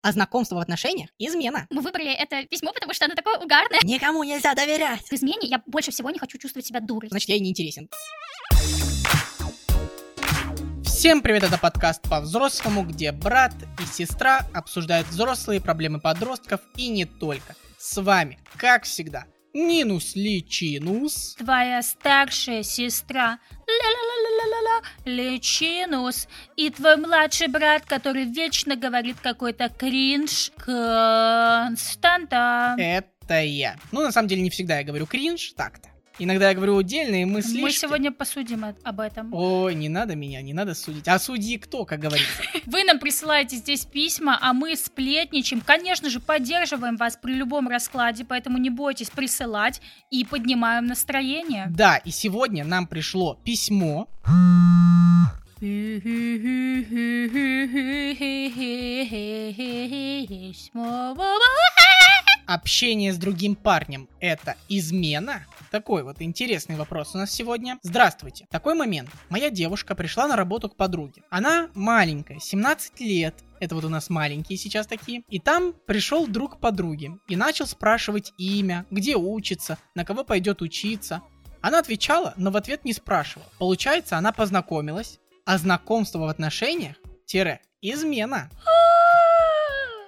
А знакомство в отношениях – измена. Мы выбрали это письмо, потому что оно такое угарное. Никому нельзя доверять. В измене я больше всего не хочу чувствовать себя дурой. Значит, я ей не интересен. Всем привет, это подкаст по-взрослому, где брат и сестра обсуждают взрослые проблемы подростков и не только. С вами, как всегда, Нинус Личинус. Твоя старшая сестра ла-ла-ла-ла-ла-ла, Личинус. И твой младший брат, который вечно говорит какой-то кринж. Константа. Это я. Ну, на самом деле, не всегда я говорю кринж, так-то. Иногда я говорю отдельные мысли. Мы сегодня посудим о- об этом. Ой, не надо меня, не надо судить. А судьи кто, как говорится? Вы нам присылаете здесь письма, а мы сплетничаем. Конечно же, поддерживаем вас при любом раскладе, поэтому не бойтесь присылать и поднимаем настроение. Да, и сегодня нам пришло письмо. Общение с другим парнем – это измена? Такой вот интересный вопрос у нас сегодня. Здравствуйте. Такой момент. Моя девушка пришла на работу к подруге. Она маленькая, 17 лет. Это вот у нас маленькие сейчас такие. И там пришел друг подруги и начал спрашивать имя, где учится, на кого пойдет учиться. Она отвечала, но в ответ не спрашивала. Получается, она познакомилась, а знакомство в отношениях – тире измена.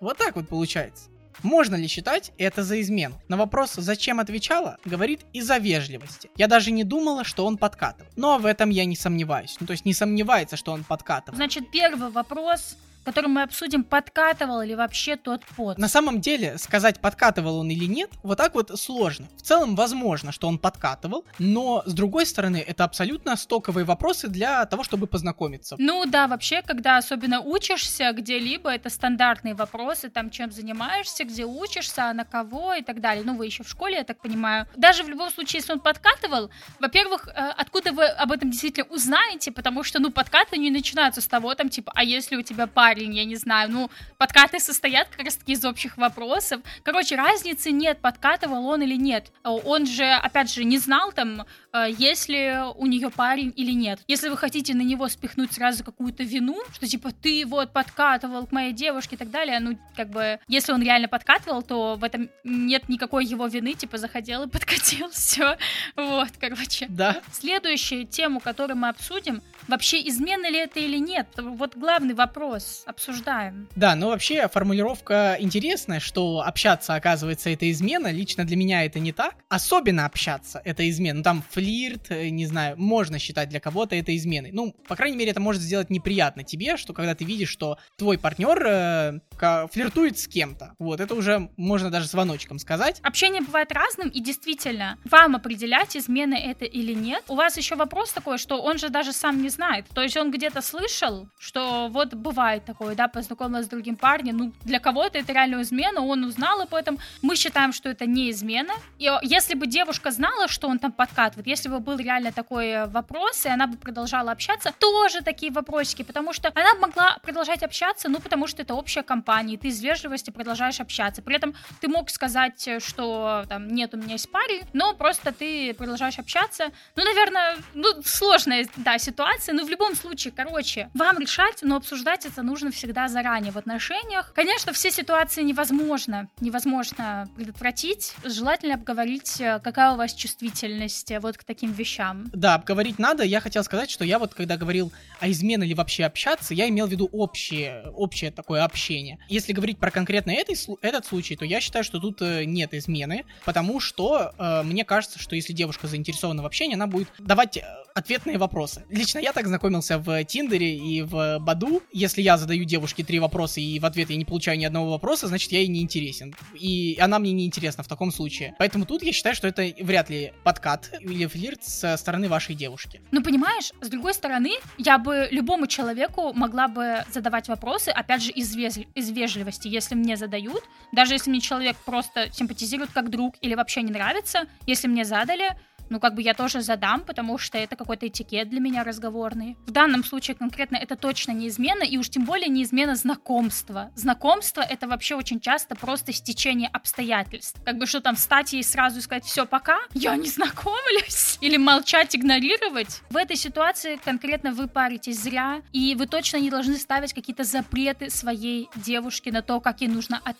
Вот так вот получается. Можно ли считать это за измену? На вопрос, зачем отвечала, говорит из-за вежливости. Я даже не думала, что он подкатывал. Но в этом я не сомневаюсь. Ну, то есть не сомневается, что он подкатывал. Значит, первый вопрос, который мы обсудим, подкатывал ли вообще тот пот. На самом деле, сказать, подкатывал он или нет, вот так вот сложно. В целом, возможно, что он подкатывал, но, с другой стороны, это абсолютно стоковые вопросы для того, чтобы познакомиться. Ну да, вообще, когда особенно учишься где-либо, это стандартные вопросы, там, чем занимаешься, где учишься, а на кого и так далее. Ну, вы еще в школе, я так понимаю. Даже в любом случае, если он подкатывал, во-первых, э, откуда вы об этом действительно узнаете, потому что, ну, подкаты не начинаются с того, там, типа, а если у тебя парень, я не знаю, ну, подкаты состоят как раз таки из общих вопросов. Короче, разницы нет, подкатывал он или нет. Э, Он же, опять же, не знал там, э, есть ли у нее парень или нет. Если вы хотите на него спихнуть сразу какую-то вину, что типа ты вот подкатывал к моей девушке и так далее, ну, как бы, если он реально подкатывал, то в этом нет никакой его вины, типа, захотел и подкатил, все. Вот, короче. Да, Следующую тему, которую мы обсудим, вообще измена ли это или нет? Вот главный вопрос, обсуждаем. Да, но вообще формулировка интересная, что общаться, оказывается, это измена. Лично для меня это не так. Особенно общаться это измена. Ну, там флирт, э, не знаю, можно считать для кого-то это изменой. Ну, по крайней мере, это может сделать неприятно тебе, что когда ты видишь, что твой партнер э, флиртует с кем-то. Вот, это уже можно даже звоночком сказать. Общение бывает разным, и действительно, вам определять, измена это или нет. У вас еще вопрос такой, что он же даже сам не знает. То есть он где-то слышал, что вот бывает такое, да, познакомилась с другим парнем. Ну, для кого-то это реально измена, он узнал об этом. Мы считаем, что это не измена. И если бы девушка знала, что он там подкатывает, если бы был реально такой э, вопрос, и она бы продолжала общаться, тоже такие вопросики, потому что она могла продолжать общаться, ну, потому что это общая компания, и ты из вежливости продолжаешь общаться. При этом ты мог сказать, э, что там нет, у меня есть парень, но просто ты продолжаешь общаться. Ну, наверное, ну, сложная, да, ситуация, но в любом случае, короче, вам решать, но обсуждать это нужно всегда заранее в отношениях. Конечно, все ситуации невозможно, невозможно предотвратить. Желательно обговорить, э, какая у вас чувствительность э, вот к таким вещам. Да, обговорить надо. Я хотел сказать, что я вот, когда говорил о измене или вообще общаться, я имел в виду общее, общее такое общение. Если говорить про конкретно этой, этот случай, то я считаю, что тут э, нет измены, потому что э, мне кажется, что если девушка заинтересована в общении, она будет давать ответные вопросы. Лично я так знакомился в Тиндере и в Баду. Если я задаю девушке три вопроса и в ответ я не получаю ни одного вопроса, значит я ей не интересен. И она мне не интересна в таком случае. Поэтому тут я считаю, что это вряд ли подкат или флирт со стороны вашей девушки. Ну, понимаешь, с другой стороны, я бы любому человеку могла бы задавать вопросы, опять же, из, вез- из вежливости, если мне задают, даже если мне человек просто симпатизирует как друг или вообще не нравится, если мне задали, ну, как бы я тоже задам, потому что это какой-то этикет для меня разговорный. В данном случае конкретно это точно не измена, и уж тем более не измена знакомства. Знакомство — это вообще очень часто просто стечение обстоятельств. Как бы что там, встать и сразу сказать «все, пока, я не знакомлюсь», или молчать, игнорировать. В этой ситуации конкретно вы паритесь зря, и вы точно не должны ставить какие-то запреты своей девушке на то, как ей нужно от,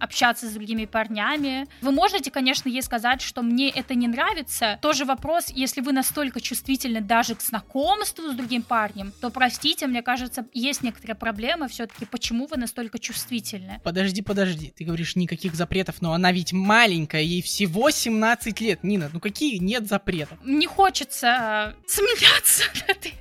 общаться с другими парнями. Вы можете, конечно, ей сказать, что мне это не нравится. Тоже вопрос, если вы настолько чувствительны даже к знакомству с другим парнем, то, простите, мне кажется, есть некоторые проблемы все-таки, почему вы настолько чувствительны. Подожди, подожди, ты говоришь никаких запретов, но она ведь маленькая, ей всего 17 лет. Нина, ну какие нет запретов? Не хочется э, смеяться над этим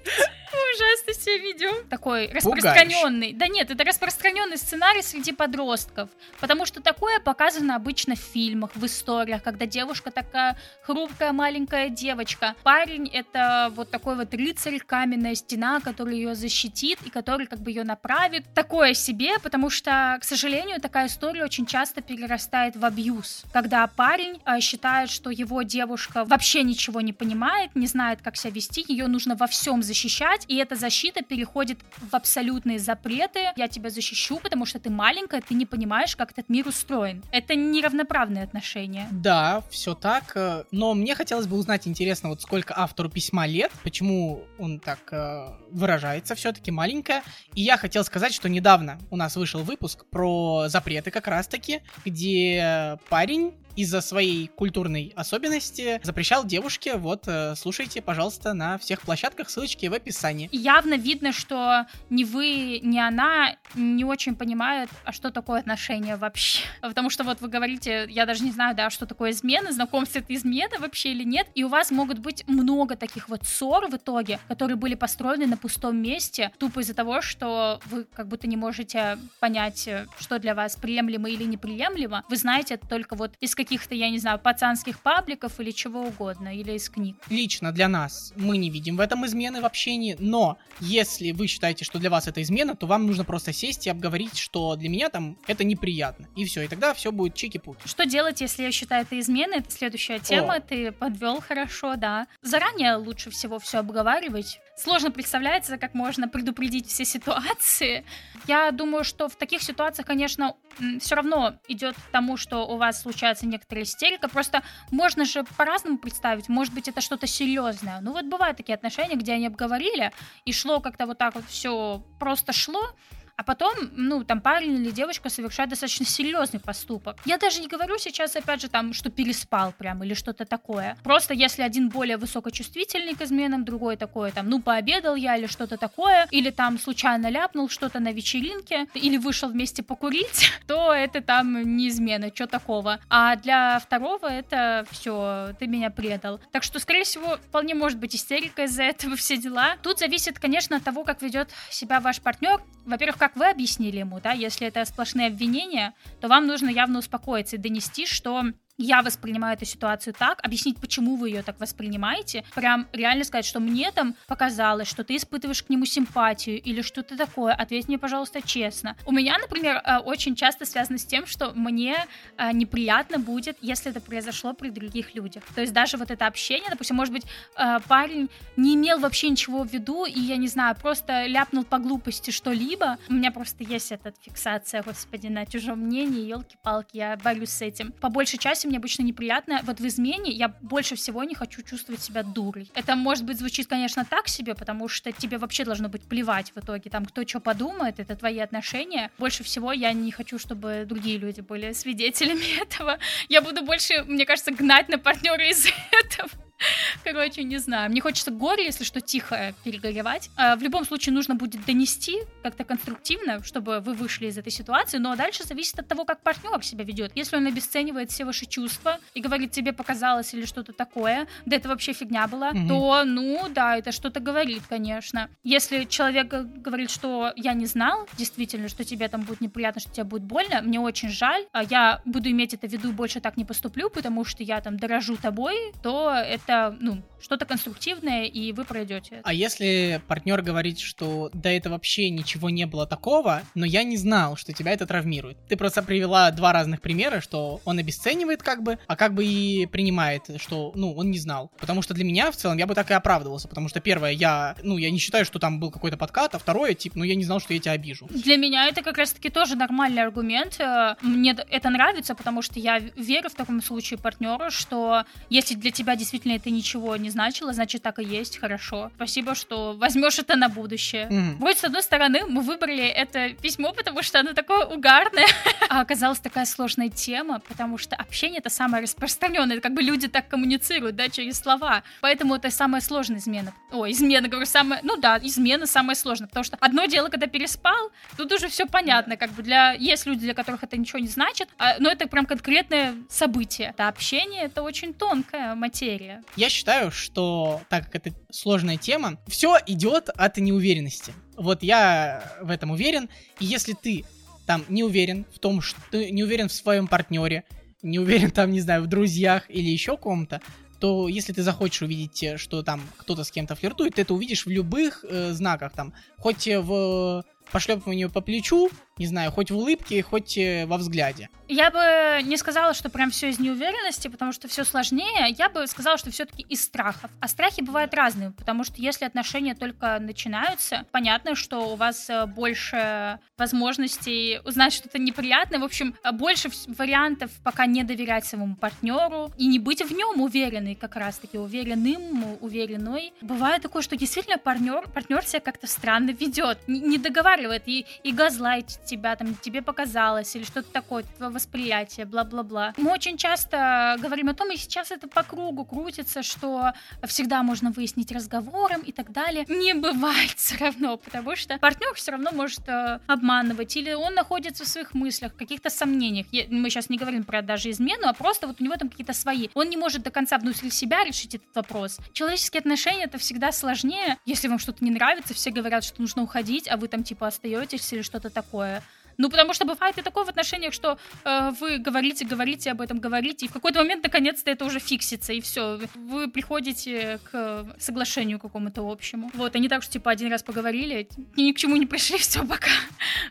ужасно себя ведем. Такой распространенный. Да нет, это распространенный сценарий среди подростков. Потому что такое показано обычно в фильмах, в историях, когда девушка такая хрупкая маленькая девочка. Парень это вот такой вот рыцарь, каменная стена, который ее защитит и который как бы ее направит. Такое себе, потому что, к сожалению, такая история очень часто перерастает в абьюз. Когда парень э, считает, что его девушка вообще ничего не понимает, не знает, как себя вести, ее нужно во всем защищать, и эта защита переходит в абсолютные запреты. Я тебя защищу, потому что ты маленькая, ты не понимаешь, как этот мир устроен. Это неравноправные отношения. Да, все так. Э, но мне хотелось бы узнать, интересно, вот сколько автору письма лет, почему он так э, выражается все-таки маленькая. И я хотел сказать, что недавно у нас вышел выпуск про запреты как раз-таки, где парень из-за своей культурной особенности запрещал девушке. Вот, э, слушайте, пожалуйста, на всех площадках, ссылочки в описании. Явно видно, что ни вы, ни она не очень понимают, а что такое отношение вообще. Потому что вот вы говорите, я даже не знаю, да, что такое измена, знакомство это измена вообще или нет. И у вас могут быть много таких вот ссор в итоге, которые были построены на пустом месте, тупо из-за того, что вы как будто не можете понять, что для вас приемлемо или неприемлемо. Вы знаете это только вот из каких каких-то, я не знаю, пацанских пабликов или чего угодно, или из книг. Лично для нас мы не видим в этом измены в общении, но если вы считаете, что для вас это измена, то вам нужно просто сесть и обговорить, что для меня там это неприятно. И все, и тогда все будет чики-пуки. Что делать, если я считаю это изменой? Это следующая тема, О. ты подвел хорошо, да. Заранее лучше всего все обговаривать. Сложно представляется, как можно предупредить все ситуации. Я думаю, что в таких ситуациях, конечно, все равно идет к тому, что у вас случается некоторая истерика. Просто можно же по-разному представить. Может быть, это что-то серьезное. Ну вот бывают такие отношения, где они обговорили, и шло как-то вот так вот все просто шло, а потом, ну, там парень или девочка совершает достаточно серьезный поступок. Я даже не говорю сейчас, опять же, там, что переспал прям или что-то такое. Просто если один более высокочувствительный к изменам, другой такой, там, ну, пообедал я или что-то такое, или там случайно ляпнул что-то на вечеринке, или вышел вместе покурить, то это там не измена, что такого. А для второго это все, ты меня предал. Так что, скорее всего, вполне может быть истерика из-за этого все дела. Тут зависит, конечно, от того, как ведет себя ваш партнер. Во-первых, как вы объяснили ему, да, если это сплошные обвинения, то вам нужно явно успокоиться и донести, что я воспринимаю эту ситуацию так, объяснить, почему вы ее так воспринимаете, прям реально сказать, что мне там показалось, что ты испытываешь к нему симпатию или что-то такое, ответь мне, пожалуйста, честно. У меня, например, э, очень часто связано с тем, что мне э, неприятно будет, если это произошло при других людях. То есть даже вот это общение, допустим, может быть, э, парень не имел вообще ничего в виду, и, я не знаю, просто ляпнул по глупости что-либо. У меня просто есть эта фиксация, господи, на чужом мнении, елки-палки, я борюсь с этим. По большей части мне обычно неприятно. Вот в измене я больше всего не хочу чувствовать себя дурой. Это, может быть, звучит, конечно, так себе, потому что тебе вообще должно быть плевать в итоге, там, кто что подумает, это твои отношения. Больше всего я не хочу, чтобы другие люди были свидетелями этого. Я буду больше, мне кажется, гнать на партнера из этого. Короче, не знаю. Мне хочется горе, если что, тихо перегоревать. А, в любом случае нужно будет донести как-то конструктивно, чтобы вы вышли из этой ситуации. Но дальше зависит от того, как партнер себя ведет. Если он обесценивает все ваши чувства и говорит, тебе показалось или что-то такое, да это вообще фигня была, угу. то, ну, да, это что-то говорит, конечно. Если человек говорит, что я не знал, действительно, что тебе там будет неприятно, что тебе будет больно, мне очень жаль, а я буду иметь это в виду, больше так не поступлю, потому что я там дорожу тобой, то это что-то, ну, что-то конструктивное, и вы пройдете. А если партнер говорит, что да это вообще ничего не было такого, но я не знал, что тебя это травмирует. Ты просто привела два разных примера, что он обесценивает как бы, а как бы и принимает, что, ну, он не знал. Потому что для меня в целом я бы так и оправдывался, потому что первое, я, ну, я не считаю, что там был какой-то подкат, а второе, типа, ну, я не знал, что я тебя обижу. Для меня это как раз-таки тоже нормальный аргумент. Э, мне это нравится, потому что я верю в таком случае партнеру, что если для тебя действительно это ничего не значило, значит так и есть, хорошо. Спасибо, что возьмешь это на будущее. Mm. Вроде, с одной стороны, мы выбрали это письмо, потому что оно такое угарное, а оказалась такая сложная тема, потому что общение это самое распространенное, как бы люди так коммуницируют, да, через слова. Поэтому это самая сложная измена. Ой, измена, говорю, самая, ну да, измена самая сложная, потому что одно дело, когда переспал, тут уже все понятно, как бы для, есть люди, для которых это ничего не значит, а, но это прям конкретное событие. Это общение, это очень тонкая материя. Я считаю, что так как это сложная тема, все идет от неуверенности. Вот я в этом уверен. И если ты там не уверен в том, что ты не уверен в своем партнере, не уверен там, не знаю, в друзьях или еще ком-то, то если ты захочешь увидеть, э, что там кто-то с кем-то флиртует, ты это увидишь в любых э, знаках, там, хоть в пошлепыванию по плечу, не знаю, хоть в улыбке, хоть э, во взгляде. Я бы не сказала, что прям все из неуверенности, потому что все сложнее. Я бы сказала, что все-таки из страхов. А страхи бывают разные, потому что если отношения только начинаются, понятно, что у вас э, больше возможностей узнать что-то неприятное. В общем, э, больше вариантов пока не доверять своему партнеру и не быть в нем уверенной, как раз-таки уверенным, уверенной. Бывает такое, что действительно партнер, партнер себя как-то странно ведет, не, договаривает и, и газлайтит тебя, там, тебе показалось или что-то такое, восприятие, бла-бла-бла. Мы очень часто говорим о том, и сейчас это по кругу крутится, что всегда можно выяснить разговором и так далее. Не бывает все равно, потому что партнер все равно может э, обманывать, или он находится в своих мыслях, в каких-то сомнениях. Мы сейчас не говорим про даже измену, а просто вот у него там какие-то свои. Он не может до конца внутри себя решить этот вопрос. Человеческие отношения это всегда сложнее. Если вам что-то не нравится, все говорят, что нужно уходить, а вы там типа остаетесь или что-то такое. Ну, потому что бывает и такое в отношениях, что э, вы говорите, говорите об этом, говорите, и в какой-то момент наконец-то это уже фиксится, и все. Вы приходите к соглашению какому-то общему. Вот, не так, что типа один раз поговорили, и ни к чему не пришли, все, пока.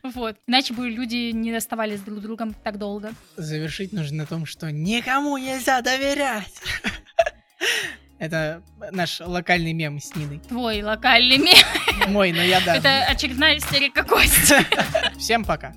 Вот. Иначе бы люди не оставались друг другом так долго. Завершить нужно на том, что никому нельзя доверять. Это наш локальный мем с Ниной. Твой локальный мем. Мой, но я да. Это очередная истерика Кости. Всем пока.